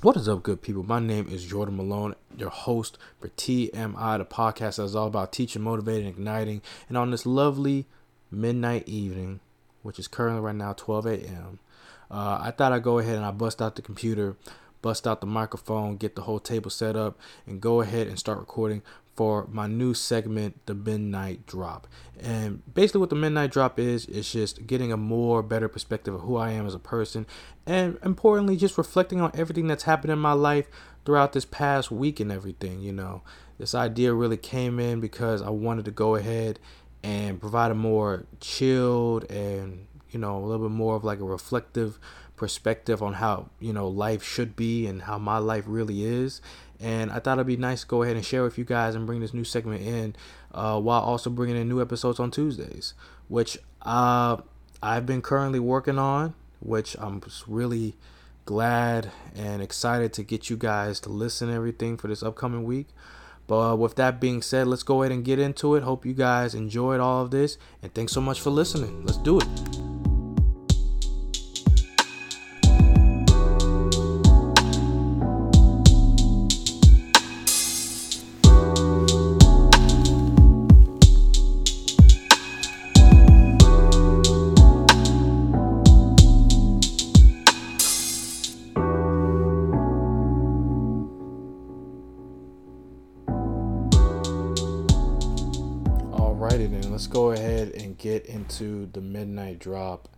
What is up, good people? My name is Jordan Malone, your host for TMI, the podcast that is all about teaching, motivating, igniting. And on this lovely midnight evening, which is currently right now 12 a.m., uh, I thought I'd go ahead and I bust out the computer, bust out the microphone, get the whole table set up, and go ahead and start recording for my new segment, the Midnight Drop. And basically, what the Midnight Drop is, is just getting a more better perspective of who I am as a person, and importantly, just reflecting on everything that's happened in my life throughout this past week and everything. You know, this idea really came in because I wanted to go ahead and provide a more chilled and you know a little bit more of like a reflective perspective on how you know life should be and how my life really is and I thought it'd be nice to go ahead and share with you guys and bring this new segment in uh, while also bringing in new episodes on Tuesdays, which uh, I've been currently working on, which I'm really glad and excited to get you guys to listen everything for this upcoming week. But uh, with that being said, let's go ahead and get into it. Hope you guys enjoyed all of this, and thanks so much for listening. Let's do it. Get into the midnight drop.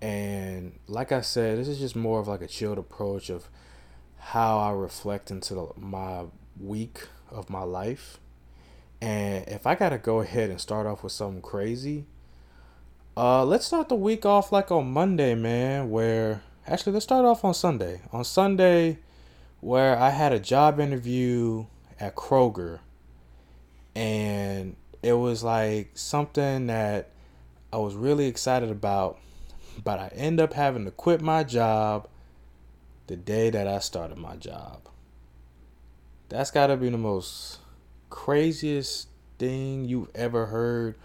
And like I said, this is just more of like a chilled approach of how I reflect into the, my week of my life. And if I gotta go ahead and start off with something crazy, uh, let's start the week off like on Monday, man. Where actually, let's start off on Sunday. On Sunday, where I had a job interview at Kroger, and it was like something that I was really excited about, but I end up having to quit my job the day that I started my job. That's got to be the most craziest thing you've ever heard.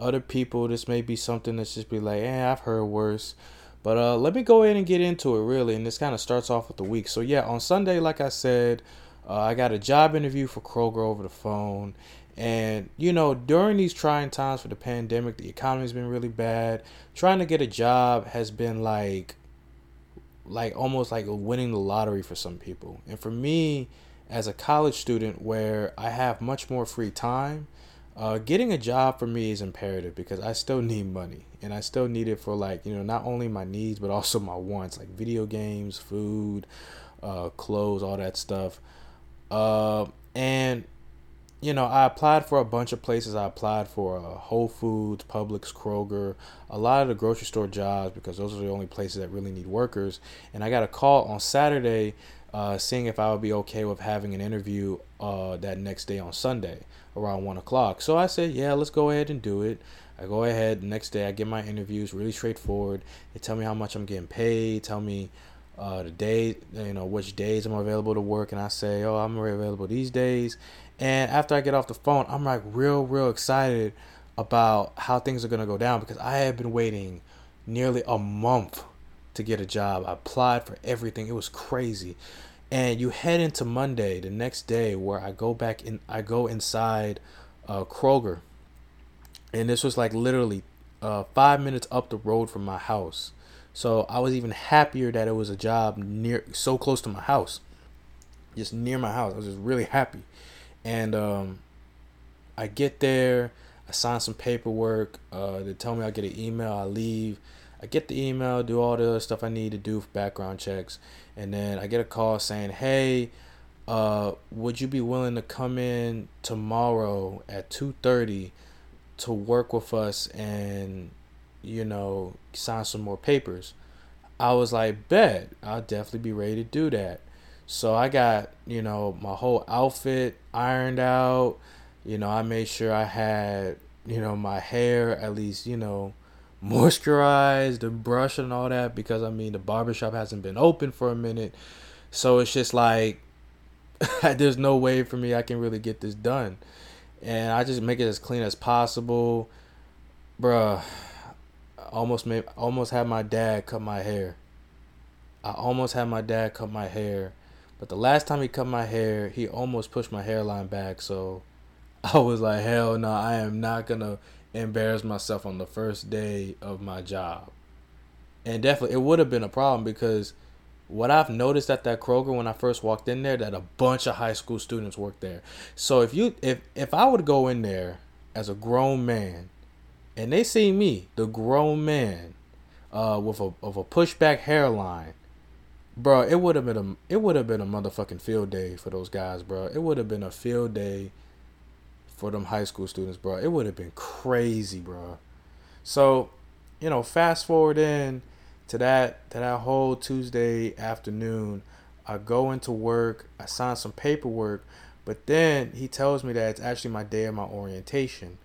Other people, this may be something that's just be like, eh, I've heard worse. But uh, let me go ahead and get into it really, and this kind of starts off with the week. So yeah, on Sunday, like I said, uh, I got a job interview for Kroger over the phone, and you know, during these trying times for the pandemic, the economy's been really bad. Trying to get a job has been like like almost like winning the lottery for some people. And for me, as a college student where I have much more free time, uh, getting a job for me is imperative because I still need money and I still need it for like, you know, not only my needs but also my wants like video games, food, uh, clothes, all that stuff. Uh, and you know, I applied for a bunch of places. I applied for uh, Whole Foods, Publix, Kroger, a lot of the grocery store jobs because those are the only places that really need workers. And I got a call on Saturday uh, seeing if I would be okay with having an interview uh, that next day on Sunday around 1 o'clock. So I said, yeah, let's go ahead and do it. I go ahead the next day, I get my interviews really straightforward. They tell me how much I'm getting paid, tell me uh, the day, you know, which days I'm available to work, and I say, oh, I'm available these days. And after I get off the phone, I'm like real, real excited about how things are gonna go down because I have been waiting nearly a month to get a job. I applied for everything. It was crazy. And you head into Monday, the next day, where I go back in. I go inside uh, Kroger, and this was like literally uh, five minutes up the road from my house. So I was even happier that it was a job near, so close to my house, just near my house. I was just really happy. And um, I get there, I sign some paperwork. Uh, they tell me I get an email. I leave. I get the email, do all the stuff I need to do for background checks, and then I get a call saying, "Hey, uh, would you be willing to come in tomorrow at two thirty to work with us and you know sign some more papers?" I was like, "Bet, I'll definitely be ready to do that." So I got, you know, my whole outfit ironed out. You know, I made sure I had, you know, my hair at least, you know, moisturized and brush and all that because I mean the barbershop hasn't been open for a minute. So it's just like there's no way for me I can really get this done. And I just make it as clean as possible. Bruh, almost made almost had my dad cut my hair. I almost had my dad cut my hair But the last time he cut my hair, he almost pushed my hairline back. So I was like, hell no, I am not gonna embarrass myself on the first day of my job. And definitely, it would have been a problem because what I've noticed at that Kroger when I first walked in there, that a bunch of high school students work there. So if you if if I would go in there as a grown man, and they see me, the grown man, uh, with a of a pushback hairline, bro, it would have been a it would have been a motherfucking field day for those guys, bro. It would have been a field day for them high school students, bro. It would have been crazy, bro. So, you know, fast forward in to that to that whole Tuesday afternoon, I go into work, I sign some paperwork, but then he tells me that it's actually my day of my orientation.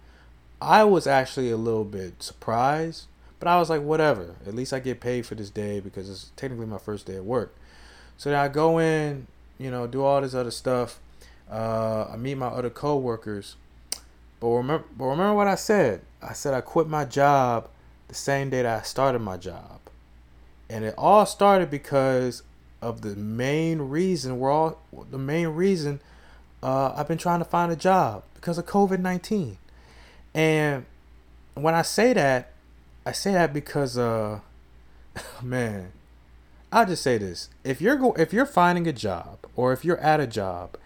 I was actually a little bit surprised, but I was like, whatever. At least I get paid for this day because it's technically my first day at work. So then I go in, you know, do all this other stuff. Uh, I meet my other coworkers. But remember, but remember what I said. I said I quit my job the same day that I started my job, and it all started because of the main reason. We're all the main reason. Uh, I've been trying to find a job because of COVID nineteen, and when I say that, I say that because uh, man, I'll just say this: if you're go- if you're finding a job or if you're at a job,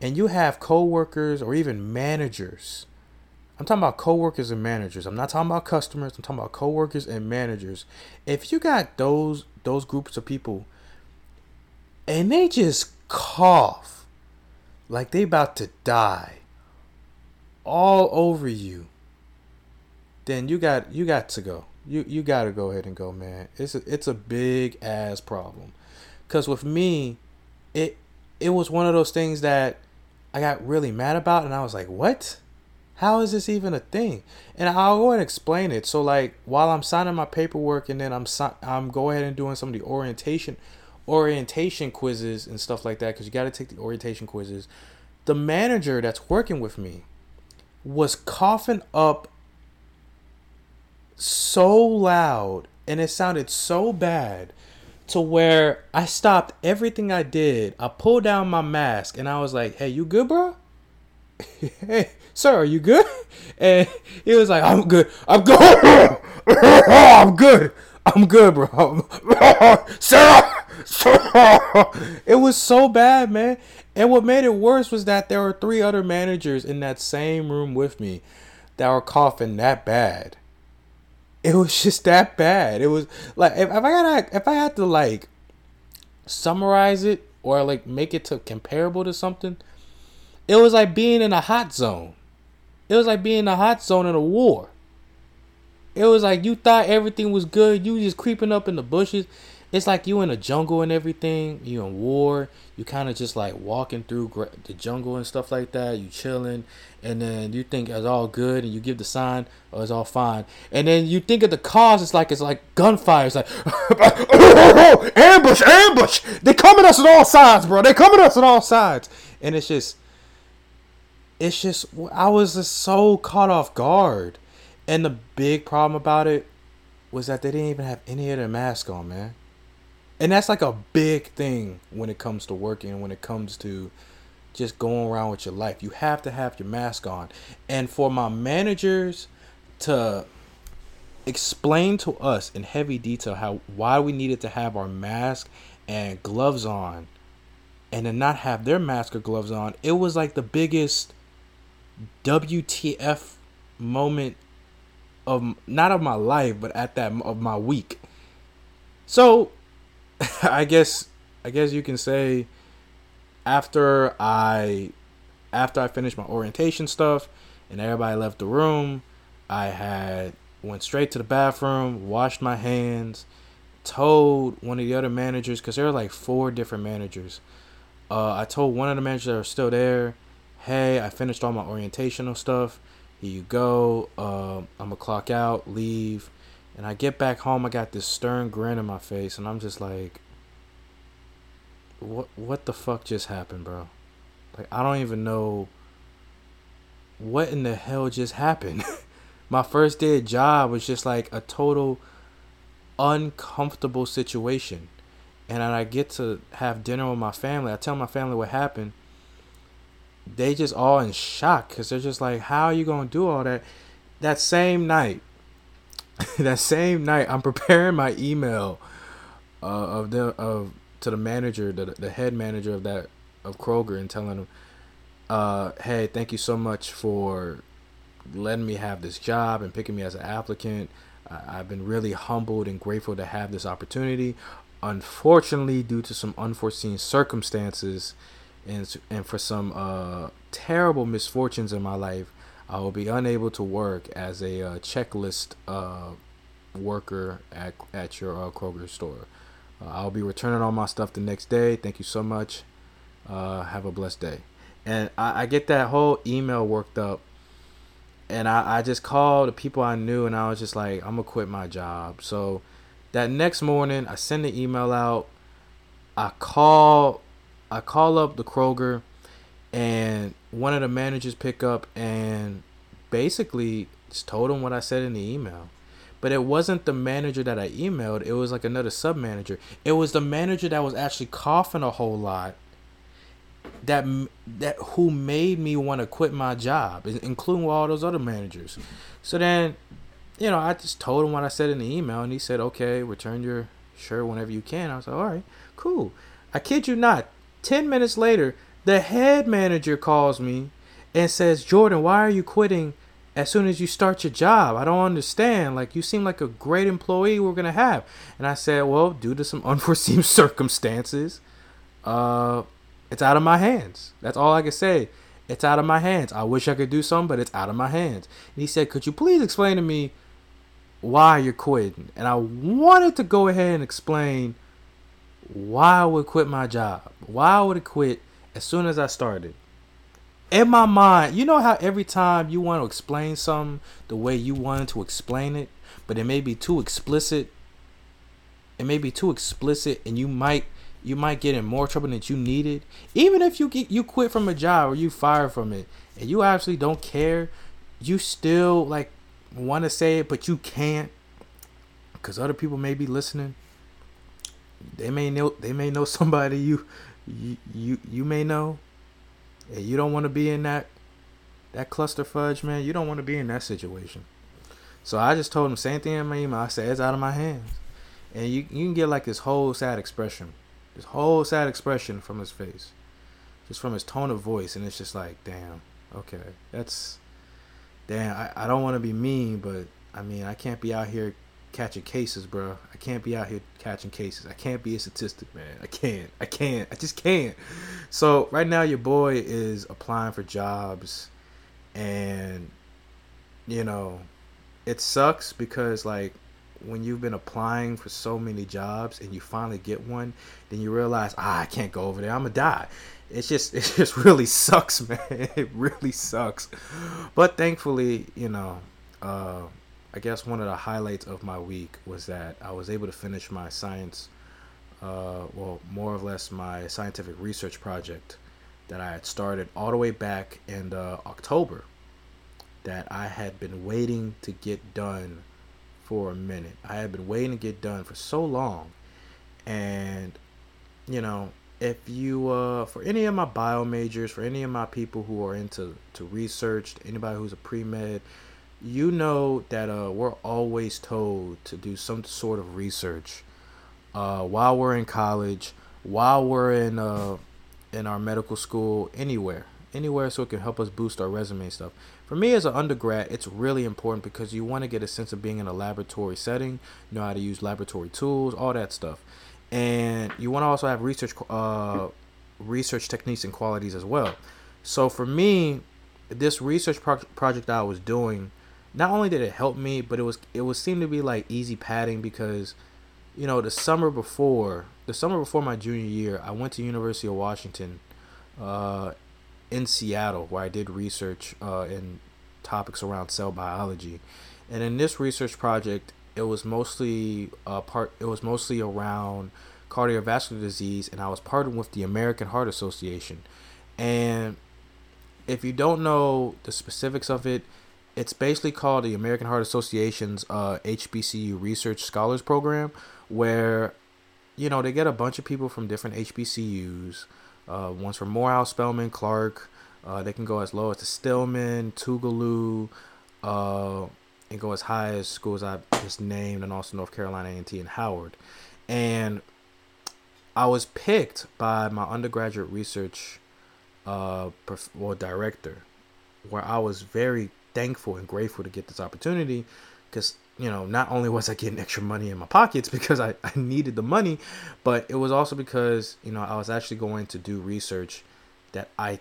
and you have coworkers or even managers I'm talking about coworkers and managers. I'm not talking about customers. I'm talking about coworkers and managers. If you got those those groups of people and they just cough like they about to die all over you, then you got you got to go. You you got to go ahead and go, man. It's a, it's a big ass problem. Cuz with me, it it was one of those things that I got really mad about and I was like, "What?" How is this even a thing? And I'll go and explain it. So like while I'm signing my paperwork and then I'm I'm go ahead and doing some of the orientation orientation quizzes and stuff like that because you got to take the orientation quizzes. The manager that's working with me was coughing up so loud and it sounded so bad to where I stopped everything I did. I pulled down my mask and I was like, "Hey, you good, bro?" hey, sir, are you good? And he was like, I'm good. I'm good. I'm good. I'm good, bro. sir, sir. It was so bad, man. And what made it worse was that there were three other managers in that same room with me that were coughing that bad. It was just that bad. It was like if, if I gotta if I had to like summarize it or like make it to comparable to something, it was like being in a hot zone. It was like being in a hot zone in a war. It was like you thought everything was good. You just creeping up in the bushes. It's like you in a jungle and everything. You in war. You kind of just like walking through the jungle and stuff like that. You chilling, and then you think it's all good, and you give the sign, oh, it's all fine. And then you think of the cause. It's like it's like gunfire. It's like ambush, ambush. They coming us on all sides, bro. They coming us on all sides, and it's just it's just I was just so caught off guard. And the big problem about it was that they didn't even have any of their mask on, man. And that's like a big thing when it comes to working, when it comes to just going around with your life. You have to have your mask on. And for my managers to explain to us in heavy detail how why we needed to have our mask and gloves on and then not have their mask or gloves on, it was like the biggest WTF moment of not of my life, but at that of my week. So, I guess I guess you can say after I after I finished my orientation stuff and everybody left the room, I had went straight to the bathroom, washed my hands, told one of the other managers because there were like four different managers. Uh, I told one of the managers that were still there hey, I finished all my orientational stuff. Here you go. Uh, I'm gonna clock out, leave, and I get back home. I got this stern grin on my face, and I'm just like, what? What the fuck just happened, bro? Like I don't even know what in the hell just happened. my first day of job was just like a total uncomfortable situation. and I get to have dinner with my family. I tell my family what happened. They just all in shock because they're just like, "How are you gonna do all that?" That same night, that same night, I'm preparing my email uh, of the of to the manager, the the head manager of that of Kroger, and telling him, uh, "Hey, thank you so much for letting me have this job and picking me as an applicant. I've been really humbled and grateful to have this opportunity. Unfortunately, due to some unforeseen circumstances and, and for some uh, terrible misfortunes in my life, I will be unable to work as a uh, checklist uh, worker at, at your uh, Kroger store. Uh, I'll be returning all my stuff the next day. Thank you so much. Uh, have a blessed day. And I, I get that whole email worked up and I, I just called the people I knew and I was just like, I'm gonna quit my job. So that next morning I send the email out. I call I call up the Kroger and one of the managers pick up and basically just told him what I said in the email. But it wasn't the manager that I emailed, it was like another sub manager. It was the manager that was actually coughing a whole lot that that who made me want to quit my job, including all those other managers. So then, you know, I just told him what I said in the email, and he said, "Okay, return your shirt whenever you can." I was like, "All right, cool." I kid you not. Ten minutes later, the head manager calls me and says, "Jordan, why are you quitting?" As soon as you start your job, I don't understand. Like you seem like a great employee we're gonna have, and I said, well, due to some unforeseen circumstances, uh, it's out of my hands. That's all I can say. It's out of my hands. I wish I could do something, but it's out of my hands. And he said, Could you please explain to me why you're quitting? And I wanted to go ahead and explain why I would quit my job. Why I would quit as soon as I started. In my mind, you know how every time you want to explain something the way you wanted to explain it, but it may be too explicit. It may be too explicit, and you might you might get in more trouble than you needed. Even if you get you quit from a job or you fire from it and you actually don't care, you still like want to say it but you can't because other people may be listening. They may know they may know somebody you you you, you may know, and you don't want to be in that that cluster fudge, man. You don't want to be in that situation. So I just told him same thing in my email. I said it's out of my hands, and you you can get like this whole sad expression this whole sad expression from his face, just from his tone of voice, and it's just like, damn, okay, that's, damn. I, I don't want to be mean, but I mean, I can't be out here catching cases, bro. I can't be out here catching cases. I can't be a statistic, man. I can't. I can't. I just can't. So right now, your boy is applying for jobs, and you know, it sucks because like when you've been applying for so many jobs and you finally get one, then you realize, ah, I can't go over there. I'm gonna die. It's just, it just really sucks, man. It really sucks. But thankfully, you know, uh, I guess one of the highlights of my week was that I was able to finish my science, uh, well, more or less my scientific research project that I had started all the way back in uh, October that I had been waiting to get done for a minute. I had been waiting to get done for so long. And, you know, if you, uh, for any of my bio majors, for any of my people who are into to research, anybody who's a pre med, you know that uh, we're always told to do some sort of research uh, while we're in college, while we're in uh, in our medical school, anywhere, anywhere, so it can help us boost our resume stuff for me as an undergrad, it's really important because you want to get a sense of being in a laboratory setting, know how to use laboratory tools, all that stuff, and you want to also have research uh, research techniques and qualities as well. So for me, this research pro- project I was doing, not only did it help me, but it was it was seemed to be like easy padding because, you know, the summer before the summer before my junior year, I went to University of Washington, uh, in Seattle where I did research uh, in topics around cell biology, and in this research project, it was mostly uh, part. It was mostly around cardiovascular disease, and I was partnered with the American Heart Association. And if you don't know the specifics of it, it's basically called the American Heart Association's uh, HBCU Research Scholars Program, where you know, they get a bunch of people from different HBCUs. Uh, one's from Morehouse, Spelman, Clark. Uh, they can go as low as the Stillman, Tougaloo, uh, and go as high as schools I just named, and also North Carolina A&T and Howard. And I was picked by my undergraduate research uh, well, director, where I was very thankful and grateful to get this opportunity because you know not only was i getting extra money in my pockets because I, I needed the money but it was also because you know i was actually going to do research that i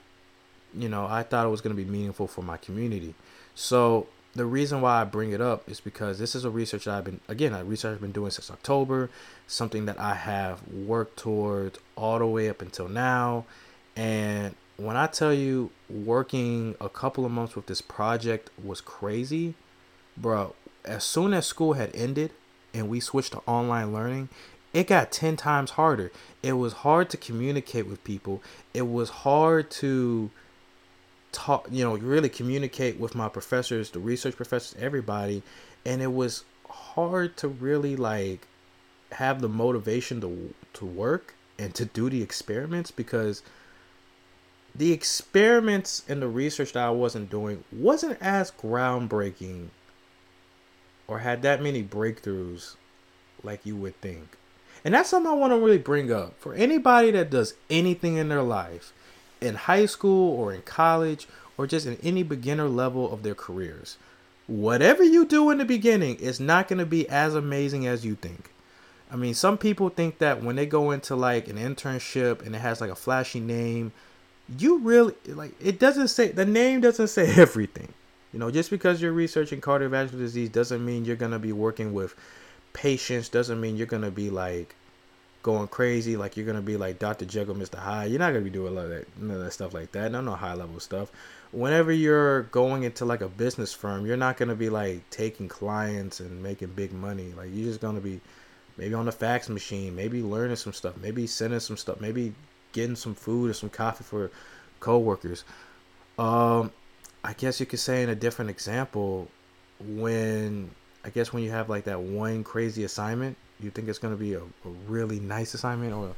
you know i thought it was going to be meaningful for my community. So the reason why i bring it up is because this is a research that i've been again a research i've been doing since october something that i have worked towards all the way up until now and when i tell you working a couple of months with this project was crazy bro as soon as school had ended and we switched to online learning, it got 10 times harder. It was hard to communicate with people. It was hard to talk, you know, really communicate with my professors, the research professors, everybody. And it was hard to really like have the motivation to to work and to do the experiments because the experiments and the research that I wasn't doing wasn't as groundbreaking or had that many breakthroughs like you would think. And that's something I want to really bring up for anybody that does anything in their life, in high school or in college, or just in any beginner level of their careers. Whatever you do in the beginning is not going to be as amazing as you think. I mean, some people think that when they go into like an internship and it has like a flashy name, you really like it doesn't say the name doesn't say everything. You know, just because you're researching cardiovascular disease doesn't mean you're gonna be working with patients. Doesn't mean you're gonna be like going crazy, like you're gonna be like Dr. Jekyll, Mr. Hyde. You're not gonna be doing a lot of that, none of that stuff like that. No, no high level stuff. Whenever you're going into like a business firm, you're not gonna be like taking clients and making big money. Like you're just gonna be maybe on the fax machine, maybe learning some stuff, maybe sending some stuff, maybe getting some food or some coffee for coworkers. Um, I guess you could say in a different example, when I guess when you have like that one crazy assignment, you think it's gonna be a, a really nice assignment, or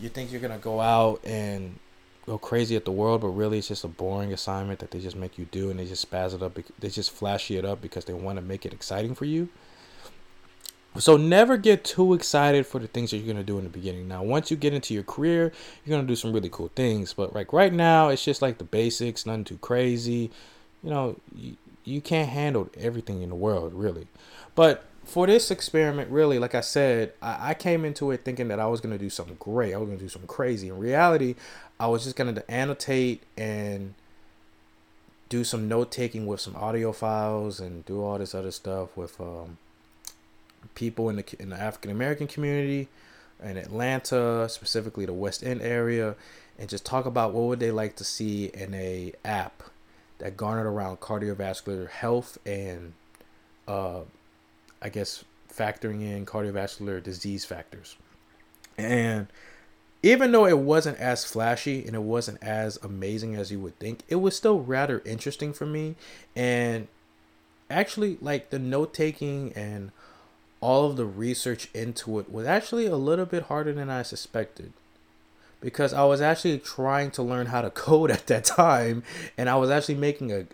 you think you're gonna go out and go crazy at the world, but really it's just a boring assignment that they just make you do, and they just spaz it up, they just flashy it up because they want to make it exciting for you. So never get too excited for the things that you're gonna do in the beginning. Now, once you get into your career, you're gonna do some really cool things. But like right now, it's just like the basics, nothing too crazy. You know, you, you can't handle everything in the world, really. But for this experiment, really, like I said, I, I came into it thinking that I was gonna do something great. I was gonna do something crazy. In reality, I was just gonna annotate and do some note taking with some audio files and do all this other stuff with um people in the in the African American community in Atlanta, specifically the West End area, and just talk about what would they like to see in a app that garnered around cardiovascular health and uh, I guess factoring in cardiovascular disease factors. And even though it wasn't as flashy and it wasn't as amazing as you would think, it was still rather interesting for me. And actually, like the note taking and all of the research into it was actually a little bit harder than I suspected. Because I was actually trying to learn how to code at that time, and I was actually making a,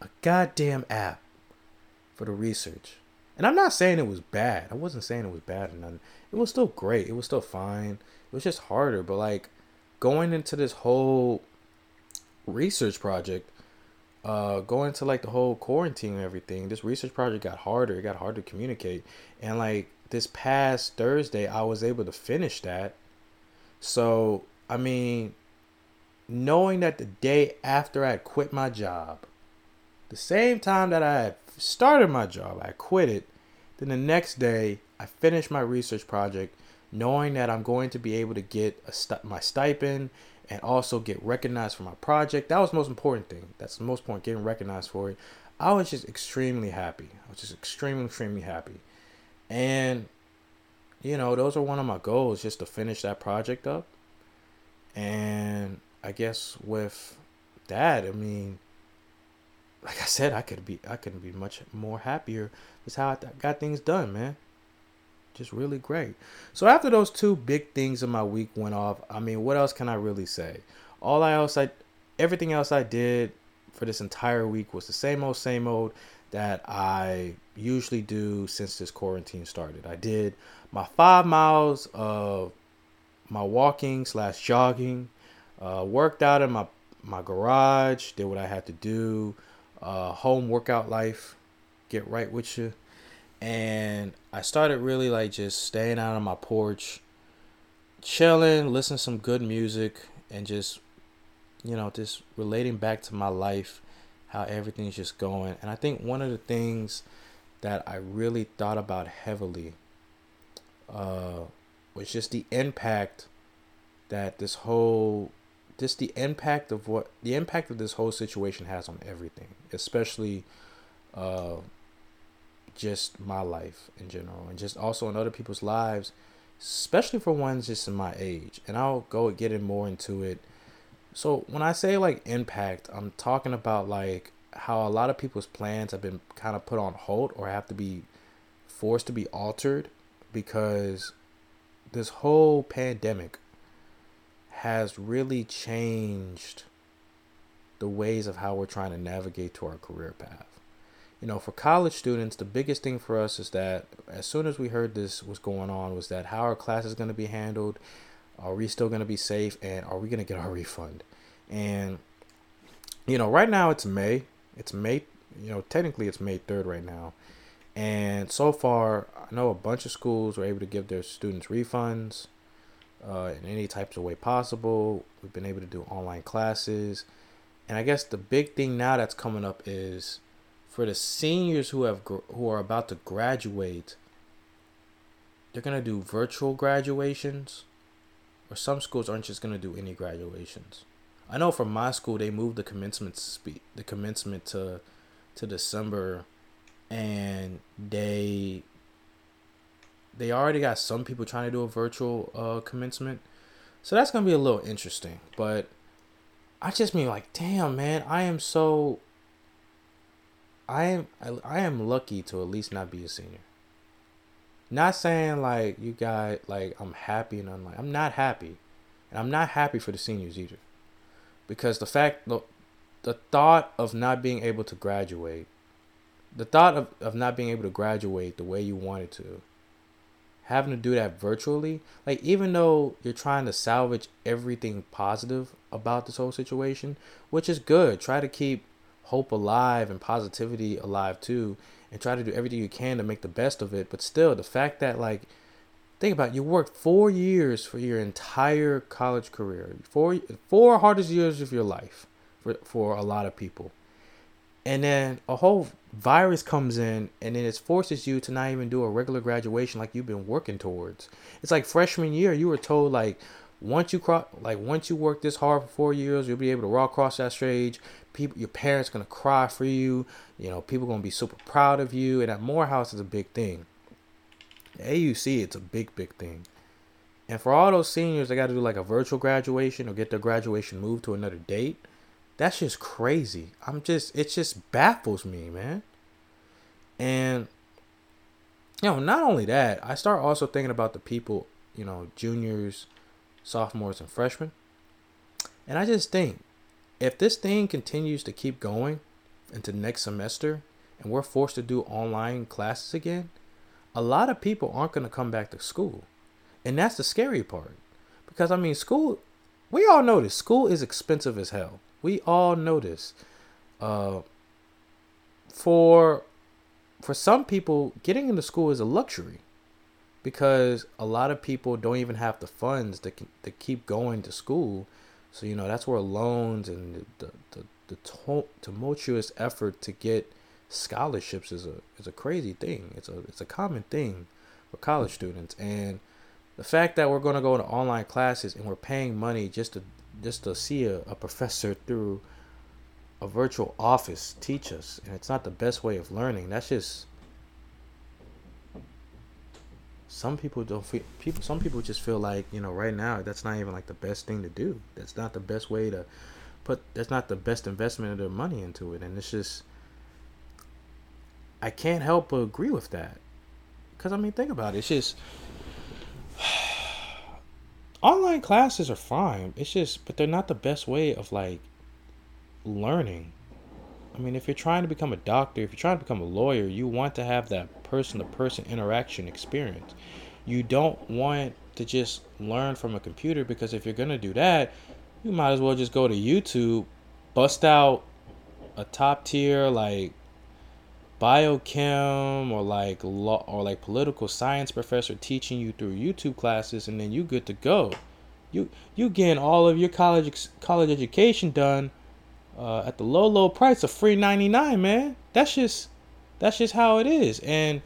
a goddamn app for the research. And I'm not saying it was bad. I wasn't saying it was bad and nothing. It was still great. It was still fine. It was just harder. But like going into this whole research project, uh, going to like the whole quarantine and everything, this research project got harder. It got harder to communicate. And like this past Thursday, I was able to finish that. So, I mean, knowing that the day after I quit my job, the same time that I started my job, I quit it. Then the next day, I finished my research project, knowing that I'm going to be able to get a st- my stipend and also get recognized for my project. That was the most important thing. That's the most important, getting recognized for it. I was just extremely happy. I was just extremely, extremely happy. And, you know, those are one of my goals, just to finish that project up. And I guess with that, I mean, like I said, I could be, I couldn't be much more happier. That's how I got things done, man. Just really great. So after those two big things in my week went off, I mean, what else can I really say? All I else I everything else I did for this entire week was the same old same old that I usually do since this quarantine started. I did my five miles of my walking slash jogging, uh, worked out in my my garage, did what I had to do, uh, home workout life, get right with you and I started really like just staying out on my porch, chilling, listening to some good music, and just you know just relating back to my life, how everything's just going. And I think one of the things that I really thought about heavily uh, was just the impact that this whole just the impact of what the impact of this whole situation has on everything, especially uh, just my life in general and just also in other people's lives, especially for ones just in my age. And I'll go getting more into it. So when I say like impact, I'm talking about like how a lot of people's plans have been kind of put on hold or have to be forced to be altered because this whole pandemic has really changed the ways of how we're trying to navigate to our career path you know, for college students, the biggest thing for us is that as soon as we heard this was going on, was that how our class is going to be handled, are we still going to be safe, and are we going to get our refund? And you know, right now it's May. It's May. You know, technically it's May third right now, and so far I know a bunch of schools were able to give their students refunds uh, in any types of way possible. We've been able to do online classes, and I guess the big thing now that's coming up is for the seniors who have who are about to graduate they're going to do virtual graduations or some schools aren't just going to do any graduations. I know for my school they moved the commencement speed the commencement to to december and they they already got some people trying to do a virtual uh, commencement. So that's going to be a little interesting but i just mean like damn man i am so I am I, I am lucky to at least not be a senior. Not saying like you got like I'm happy and I'm like I'm not happy, and I'm not happy for the seniors either, because the fact the the thought of not being able to graduate, the thought of, of not being able to graduate the way you wanted to, having to do that virtually, like even though you're trying to salvage everything positive about this whole situation, which is good, try to keep hope alive and positivity alive too and try to do everything you can to make the best of it. But still the fact that like think about it, you worked four years for your entire college career four four hardest years of your life for, for a lot of people. And then a whole virus comes in and then it forces you to not even do a regular graduation like you've been working towards. It's like freshman year you were told like once you cross like once you work this hard for four years you'll be able to walk across that stage. People your parents gonna cry for you. You know people gonna be super proud of you. And at morehouse is a big thing. Auc it's a big big thing. And for all those seniors they got to do like a virtual graduation or get their graduation moved to another date that's just crazy. I'm just it just baffles me man. And you know not only that i start also thinking about the people you know juniors sophomores, and freshmen. And I just think if this thing continues to keep going into next semester and we're forced to do online classes again, a lot of people aren't going to come back to school. And that's the scary part. Because, I mean, school, we all know this. School is expensive as hell. We all know this. Uh, for for some people, getting into school is a luxury because a lot of people don't even have the funds to, to keep going to school. So, you know, that's where loans and the, the, the, tumultuous effort to get scholarships is a, is a crazy thing. It's a, it's a common thing for college students. And the fact that we're going to go to online classes and we're paying money just to, just to see a, a professor through a virtual office teach us, and it's not the best way of learning. That's just some people don't feel people some people just feel like you know right now that's not even like the best thing to do that's not the best way to put that's not the best investment of their money into it and it's just i can't help but agree with that because I mean, think about it. It's just online classes are fine. It's just, but they're not the best way of like learning. I mean, if you're trying to become a doctor, if you're trying to become a lawyer, you want to have that person to person interaction experience. You don't want to just learn from a computer because if you're going to do that, you might as well just go to YouTube, bust out a top tier like biochem or like law or like political science professor teaching you through YouTube classes and then you good to go. You you getting all of your college college education done uh, at the low low price of free 99 man. That's just that's just how it is. And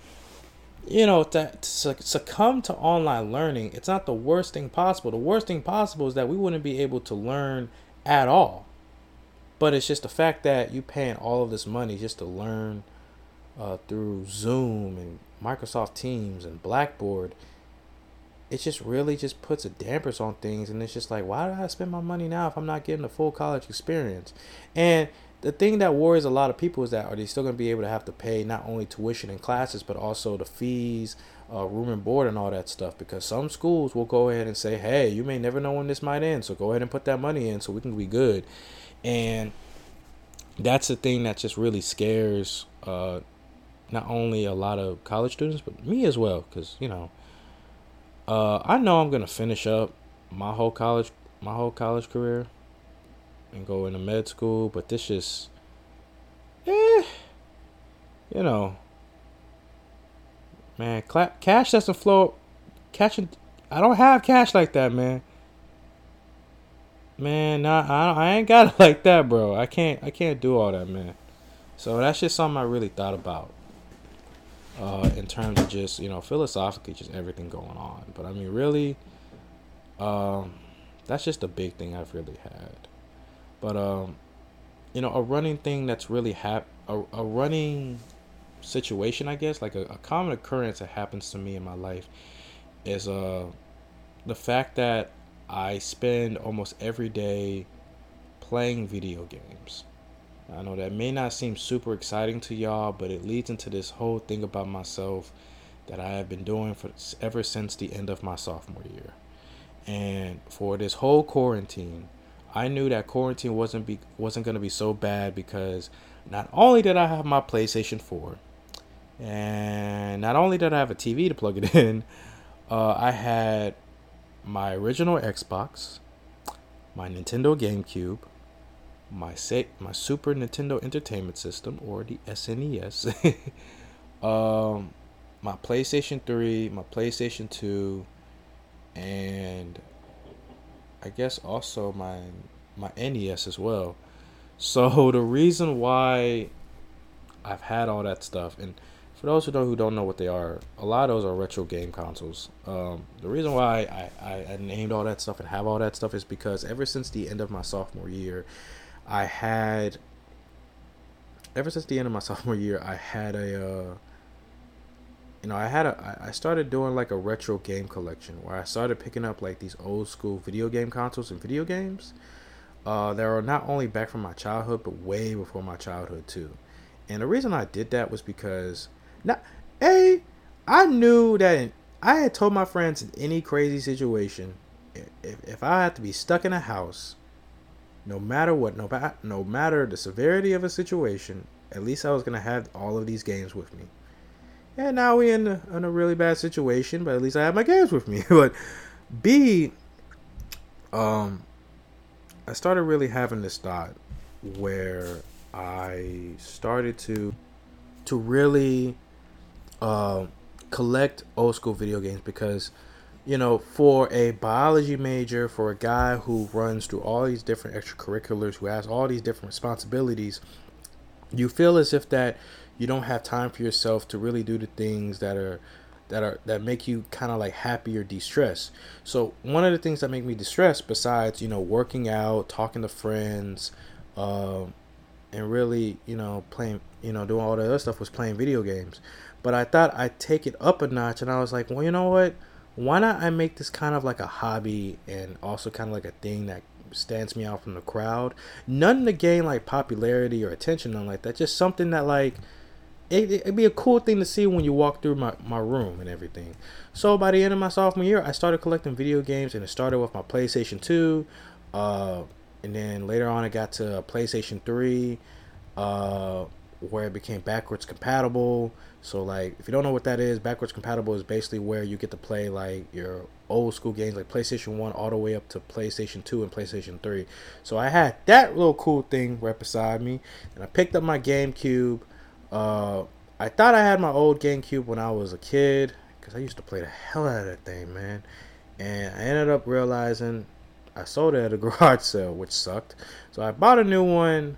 you know to, to succumb to online learning it's not the worst thing possible. The worst thing possible is that we wouldn't be able to learn at all. But it's just the fact that you paying all of this money just to learn uh, through zoom and microsoft teams and blackboard it just really just puts a dampers on things and it's just like why do i spend my money now if i'm not getting the full college experience? And the thing that worries a lot of people is that are they still going to be able to have to pay not only tuition and classes but also the fees uh, room and board and all that stuff? Because some schools will go ahead and say hey you may never know when this might end so go ahead and put that money in so we can be good. And that's the thing that just really scares uh, not only a lot of college students but me as well because you know uh, I know I'm gonna finish up my whole college my whole college career and go into med school, but this just eh, you know, man, cla- cash doesn't flow. Catching, I don't have cash like that, man. Man, nah, I, I ain't got it like that, bro. I can't, I can't do all that, man. So that's just something I really thought about uh, in terms of just you know philosophically just everything going on. But I mean, really, um, that's just a big thing I've really had. But um, you know, a running thing that's really hap a, a running situation, I guess, like a, a common occurrence that happens to me in my life is uh the fact that I spend almost every day playing video games. I know that may not seem super exciting to y'all, but it leads into this whole thing about myself that I have been doing for ever since the end of my sophomore year. And for this whole quarantine, I knew that quarantine wasn't be wasn't going to be so bad because not only did I have my PlayStation 4 and not only did I have a TV to plug it in, uh, I had my original Xbox, my Nintendo GameCube, my say my Super Nintendo Entertainment System or the SNES, um, my PlayStation Three, my PlayStation Two, and I guess also my my NES as well. So the reason why I've had all that stuff, and for those who don't who don't know what they are, a lot of those are retro game consoles. Um, the reason why I, I, I named all that stuff and have all that stuff is because ever since the end of my sophomore year, I had ever since the end of my sophomore year, I had a uh, you know, I had a I started doing like a retro game collection where I started picking up like these old school video game consoles and video games. Uh, that are not only back from my childhood, but way before my childhood too. And the reason I did that was because now, a, I knew that in, I had told my friends in any crazy situation, if, if I had to be stuck in a house no matter what, no, no matter the severity of a situation, at least I was gonna have all of these games with me. And now we're in in a really bad situation, but at least I have my games with me. but B, um, I started really having this thought where I started to to really uh, collect old school video games because you know, for a biology major, for a guy who runs through all these different extracurriculars, who has all these different responsibilities, you feel as if that you don't have time for yourself to really do the things that are that are that make you kind of like happy or de-stress. So one of the things that make me de-stress, besides you know working out, talking to friends, um, and really you know playing, you know doing all the other stuff, was playing video games. But I thought I'd take it up a notch, and I was like, well, you know what? Why not I make this kind of like a hobby and also kind of like a thing that stands me out from the crowd. None to gain like popularity or attention, none like that. Just something that like it, it'd be a cool thing to see when you walk through my, my room and everything. So by the end of my sophomore year, I started collecting video games, and it started with my PlayStation 2. Uh, and then later on, I got to PlayStation 3, uh, where it became backwards compatible. So like, if you don't know what that is, backwards compatible is basically where you get to play like your old school games, like PlayStation One, all the way up to PlayStation Two and PlayStation Three. So I had that little cool thing right beside me, and I picked up my GameCube. Uh, I thought I had my old GameCube when I was a kid because I used to play the hell out of that thing, man. And I ended up realizing I sold it at a garage sale, which sucked. So I bought a new one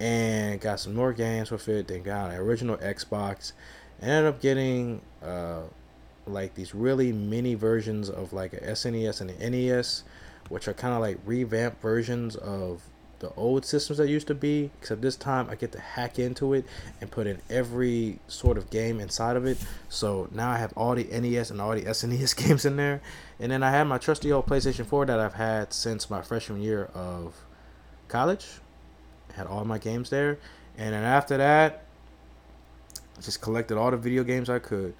and got some more games with it. Then got an original Xbox. Ended up getting uh, like these really mini versions of like a SNES and an NES, which are kind of like revamped versions of the old systems that used to be. Except this time I get to hack into it and put in every sort of game inside of it. So now I have all the NES and all the SNES games in there. And then I have my trusty old PlayStation 4 that I've had since my freshman year of college had all my games there, and then after that, I just collected all the video games I could,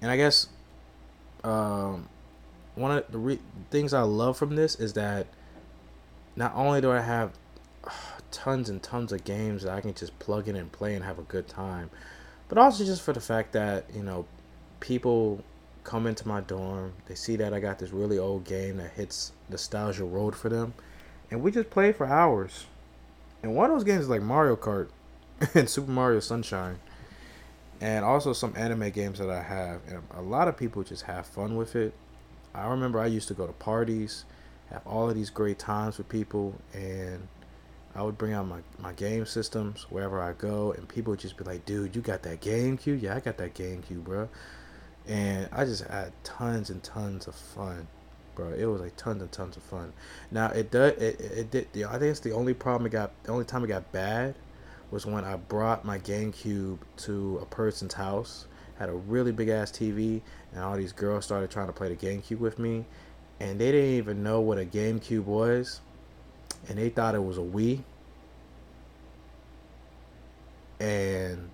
and I guess um, one of the re- things I love from this is that not only do I have uh, tons and tons of games that I can just plug in and play and have a good time, but also just for the fact that you know people come into my dorm, they see that I got this really old game that hits nostalgia road for them, and we just play for hours. And one of those games is like Mario Kart and Super Mario Sunshine. And also some anime games that I have. And a lot of people just have fun with it. I remember I used to go to parties, have all of these great times with people, and I would bring out my, my game systems wherever I go, and people would just be like, dude, you got that GameCube? Yeah, I got that GameCube, bro. And I just had tons and tons of fun bro. It was like tons and tons of fun. Now it does it, it, did. I think it's the only problem it got. The only time it got bad was when I brought my GameCube to a person's house. Had a really big ass TV, and all these girls started trying to play the GameCube with me, and they didn't even know what a GameCube was, and they thought it was a Wii. And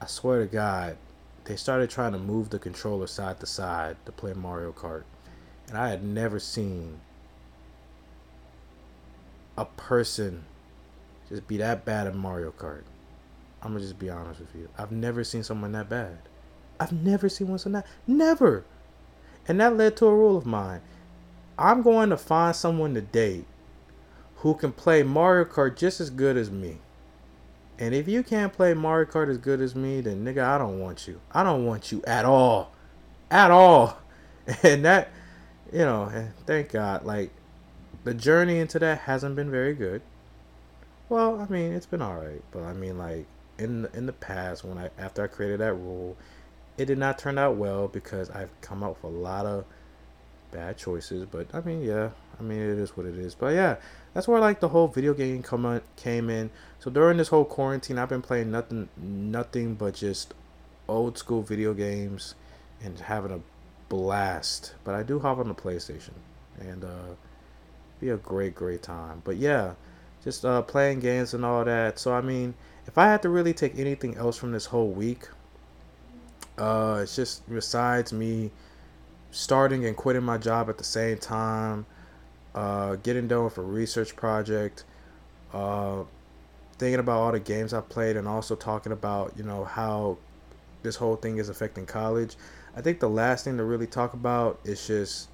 I swear to God, they started trying to move the controller side to side to play Mario Kart. And I had never seen a person just be that bad at Mario Kart. I'm gonna just be honest with you. I've never seen someone that bad. I've never seen one so that never. And that led to a rule of mine. I'm going to find someone to date who can play Mario Kart just as good as me. And if you can't play Mario Kart as good as me, then nigga, I don't want you. I don't want you at all. At all. And that you know, thank God, like the journey into that hasn't been very good. Well, I mean, it's been all right, but I mean, like in the, in the past, when I after I created that rule, it did not turn out well because I've come up with a lot of bad choices. But I mean, yeah, I mean, it is what it is. But yeah, that's where like the whole video game come on, came in. So during this whole quarantine, I've been playing nothing, nothing but just old school video games and having a blast. But I do hop on the PlayStation and uh, be a great, great time. But yeah, just uh, playing games and all that. So I mean, if I had to really take anything else from this whole week, uh, it's just besides me starting and quitting my job at the same time, uh, getting done with a research project, uh, thinking about all the games I've played, and also talking about you know how this whole thing is affecting college. I think the last thing to really talk about is just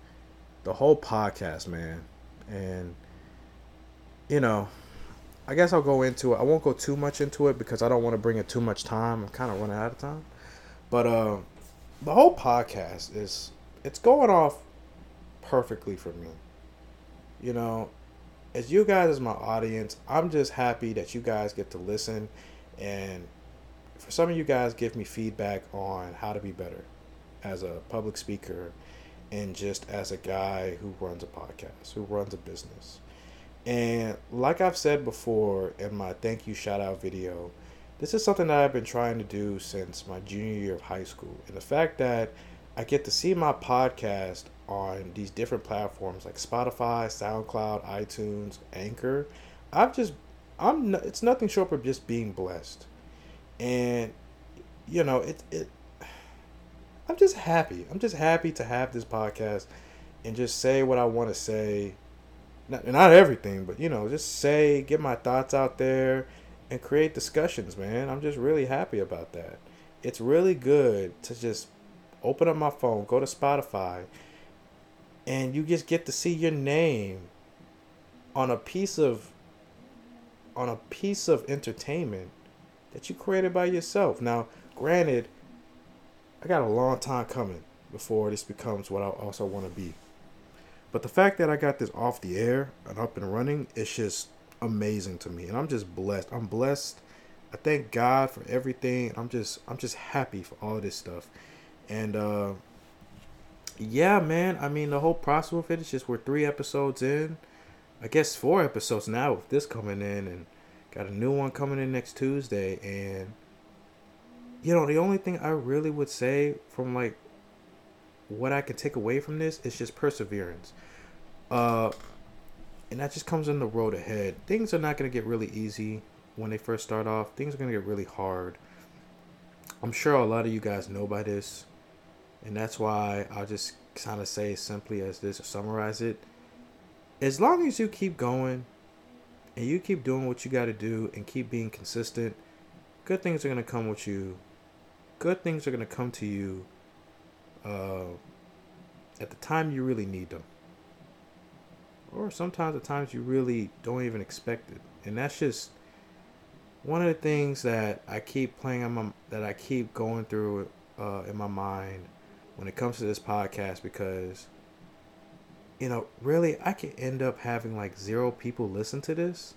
the whole podcast, man. And you know, I guess I'll go into it. I won't go too much into it because I don't want to bring it too much time. I'm kind of running out of time. But uh, the whole podcast is it's going off perfectly for me. You know, as you guys as my audience, I'm just happy that you guys get to listen and for some of you guys give me feedback on how to be better as a public speaker and just as a guy who runs a podcast, who runs a business. And like I've said before in my thank you shout out video, this is something that I've been trying to do since my junior year of high school. And the fact that I get to see my podcast on these different platforms like Spotify, SoundCloud, iTunes, Anchor, I've just I'm it's nothing short of just being blessed. And you know, it it. I'm just happy. I'm just happy to have this podcast and just say what I want to say. Not not everything, but you know, just say, get my thoughts out there, and create discussions, man. I'm just really happy about that. It's really good to just open up my phone, go to Spotify, and you just get to see your name on a piece of on a piece of entertainment that you created by yourself. Now, granted, I got a long time coming before this becomes what I also want to be. But the fact that I got this off the air and up and running is just amazing to me. And I'm just blessed. I'm blessed. I thank God for everything. I'm just I'm just happy for all this stuff. And uh yeah, man. I mean the whole process of it is just we're three episodes in. I guess four episodes now with this coming in and got a new one coming in next Tuesday and you know the only thing I really would say from like what I can take away from this is just perseverance. Uh and that just comes in the road ahead. Things are not going to get really easy when they first start off. Things are going to get really hard. I'm sure a lot of you guys know by this, and that's why I'll just kind of say simply as this or summarize it. As long as you keep going and you keep doing what you got to do and keep being consistent, good things are going to come with you. Good things are going to come to you uh, at the time you really need them. Or sometimes at times you really don't even expect it. And that's just one of the things that I keep playing on my that I keep going through uh, in my mind when it comes to this podcast because you know really I could end up having like zero people listen to this,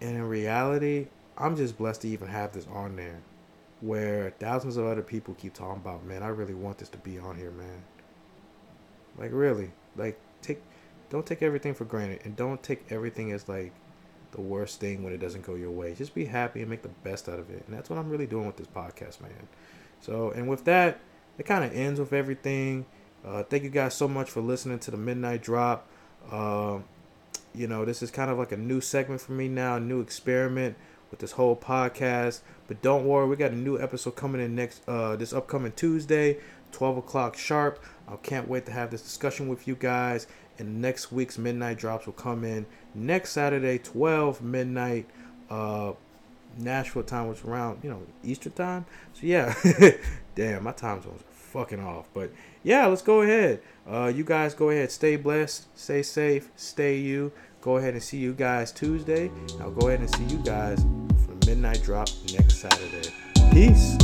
and in reality I'm just blessed to even have this on there, where thousands of other people keep talking about man I really want this to be on here man. Like really like take don't take everything for granted and don't take everything as like the worst thing when it doesn't go your way. Just be happy and make the best out of it. And that's what I'm really doing with this podcast, man. So, and with that, it kind of ends with everything. Uh, thank you guys so much for listening to the Midnight Drop. Uh, you know, this is kind of like a new segment for me now, a new experiment with this whole podcast. But don't worry, we got a new episode coming in next uh, this upcoming Tuesday, 12 o'clock sharp. I can't wait to have this discussion with you guys and next week's midnight drops will come in next Saturday, 12 midnight, uh, Nashville time, which around you know Easter time. So yeah, damn, my time zones fucking off. But yeah, let's go ahead. Uh, you guys go ahead, stay blessed, stay safe, stay you. Go ahead and see you guys Tuesday. I'll go ahead and see you guys for midnight drop next Saturday. Peace.